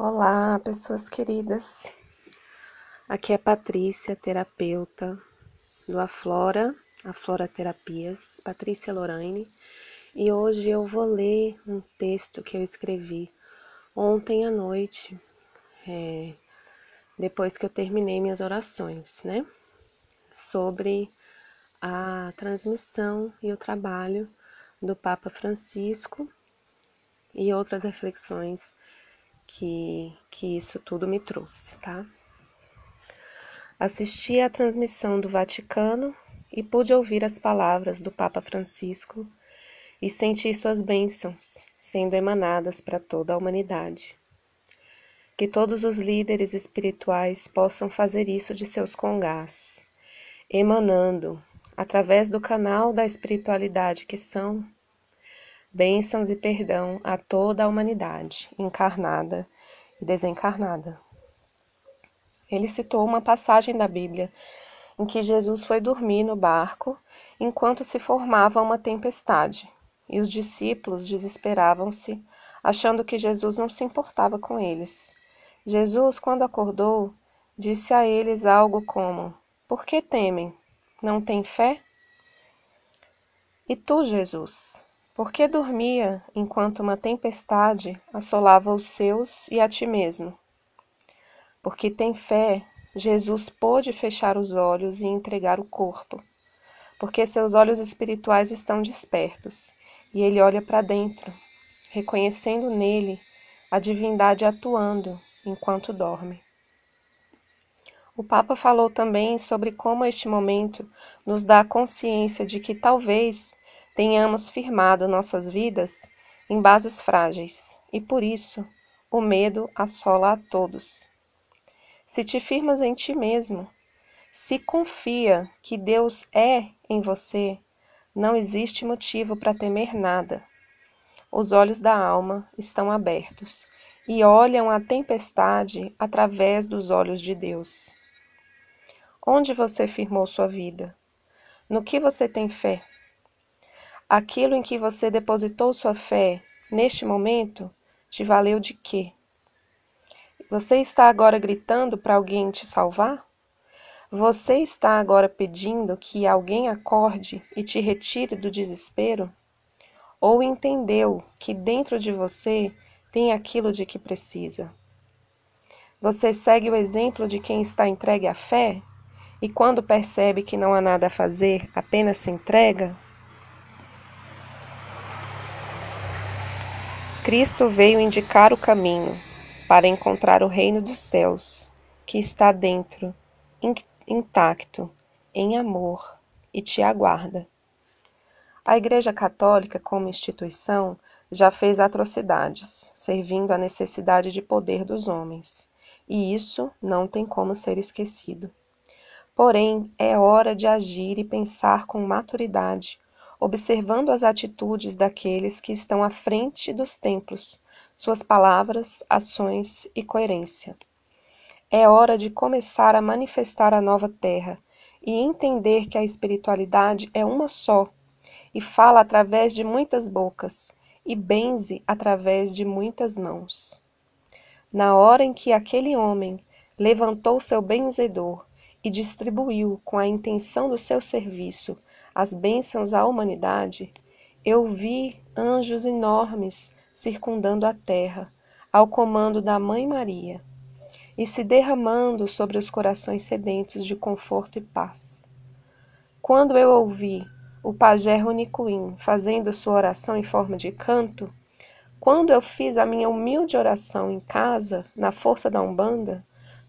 Olá, pessoas queridas. Aqui é Patrícia, terapeuta do Aflora, Aflora Terapias, Patrícia Lorraine, e hoje eu vou ler um texto que eu escrevi ontem à noite, é, depois que eu terminei minhas orações, né? Sobre a transmissão e o trabalho do Papa Francisco e outras reflexões que, que isso tudo me trouxe, tá? Assisti à transmissão do Vaticano e pude ouvir as palavras do Papa Francisco e senti suas bênçãos sendo emanadas para toda a humanidade. Que todos os líderes espirituais possam fazer isso de seus congás, emanando, através do canal da espiritualidade que são, bênçãos e perdão a toda a humanidade, encarnada e desencarnada. Ele citou uma passagem da Bíblia em que Jesus foi dormir no barco enquanto se formava uma tempestade, e os discípulos desesperavam-se, achando que Jesus não se importava com eles. Jesus, quando acordou, disse a eles algo como: Por que temem? Não têm fé? E tu, Jesus, por que dormia enquanto uma tempestade assolava os seus e a ti mesmo? Porque tem fé, Jesus pôde fechar os olhos e entregar o corpo, porque seus olhos espirituais estão despertos e ele olha para dentro, reconhecendo nele a divindade atuando enquanto dorme. O Papa falou também sobre como este momento nos dá consciência de que talvez tenhamos firmado nossas vidas em bases frágeis e por isso o medo assola a todos. Se te firmas em ti mesmo, se confia que Deus é em você, não existe motivo para temer nada. Os olhos da alma estão abertos e olham a tempestade através dos olhos de Deus. Onde você firmou sua vida? No que você tem fé? Aquilo em que você depositou sua fé neste momento te valeu de quê? Você está agora gritando para alguém te salvar? Você está agora pedindo que alguém acorde e te retire do desespero? Ou entendeu que dentro de você tem aquilo de que precisa? Você segue o exemplo de quem está entregue à fé e, quando percebe que não há nada a fazer, apenas se entrega? Cristo veio indicar o caminho para encontrar o reino dos céus, que está dentro, intacto, em amor, e te aguarda. A Igreja Católica, como instituição, já fez atrocidades, servindo à necessidade de poder dos homens, e isso não tem como ser esquecido. Porém, é hora de agir e pensar com maturidade observando as atitudes daqueles que estão à frente dos templos, suas palavras, ações e coerência. É hora de começar a manifestar a nova terra e entender que a espiritualidade é uma só e fala através de muitas bocas e benze através de muitas mãos. Na hora em que aquele homem levantou seu benzedor e distribuiu com a intenção do seu serviço as bênçãos à humanidade, eu vi anjos enormes circundando a terra, ao comando da Mãe Maria, e se derramando sobre os corações sedentos de conforto e paz. Quando eu ouvi o pajé Runicuim fazendo sua oração em forma de canto, quando eu fiz a minha humilde oração em casa, na força da Umbanda,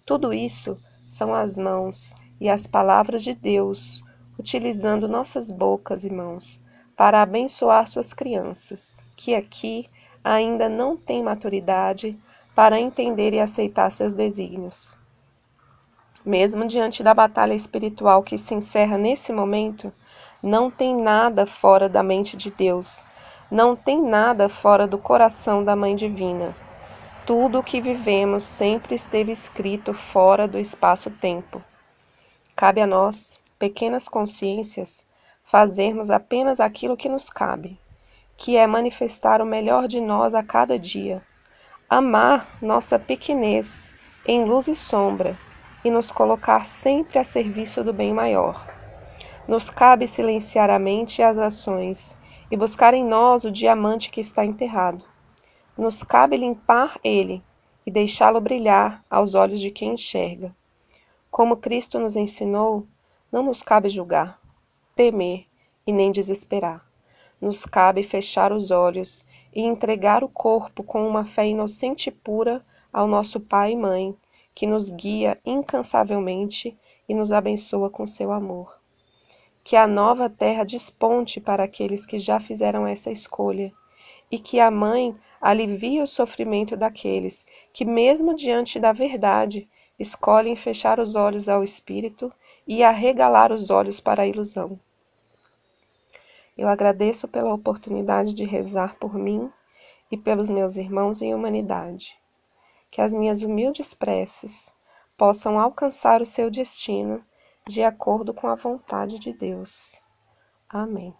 tudo isso são as mãos e as palavras de Deus utilizando nossas bocas e mãos para abençoar suas crianças, que aqui ainda não têm maturidade para entender e aceitar seus desígnios. Mesmo diante da batalha espiritual que se encerra nesse momento, não tem nada fora da mente de Deus, não tem nada fora do coração da Mãe Divina. Tudo o que vivemos sempre esteve escrito fora do espaço-tempo. Cabe a nós, pequenas consciências, fazermos apenas aquilo que nos cabe, que é manifestar o melhor de nós a cada dia, amar nossa pequenez em luz e sombra e nos colocar sempre a serviço do bem maior. Nos cabe silenciar a mente e as ações e buscar em nós o diamante que está enterrado. Nos cabe limpar ele e deixá-lo brilhar aos olhos de quem enxerga. Como Cristo nos ensinou, não nos cabe julgar, temer e nem desesperar. Nos cabe fechar os olhos e entregar o corpo com uma fé inocente e pura ao nosso Pai e Mãe, que nos guia incansavelmente e nos abençoa com seu amor. Que a nova terra desponte para aqueles que já fizeram essa escolha, e que a Mãe alivie o sofrimento daqueles que, mesmo diante da verdade, escolhem fechar os olhos ao espírito e arregalar os olhos para a ilusão. Eu agradeço pela oportunidade de rezar por mim e pelos meus irmãos em humanidade. Que as minhas humildes preces possam alcançar o seu destino de acordo com a vontade de Deus. Amém.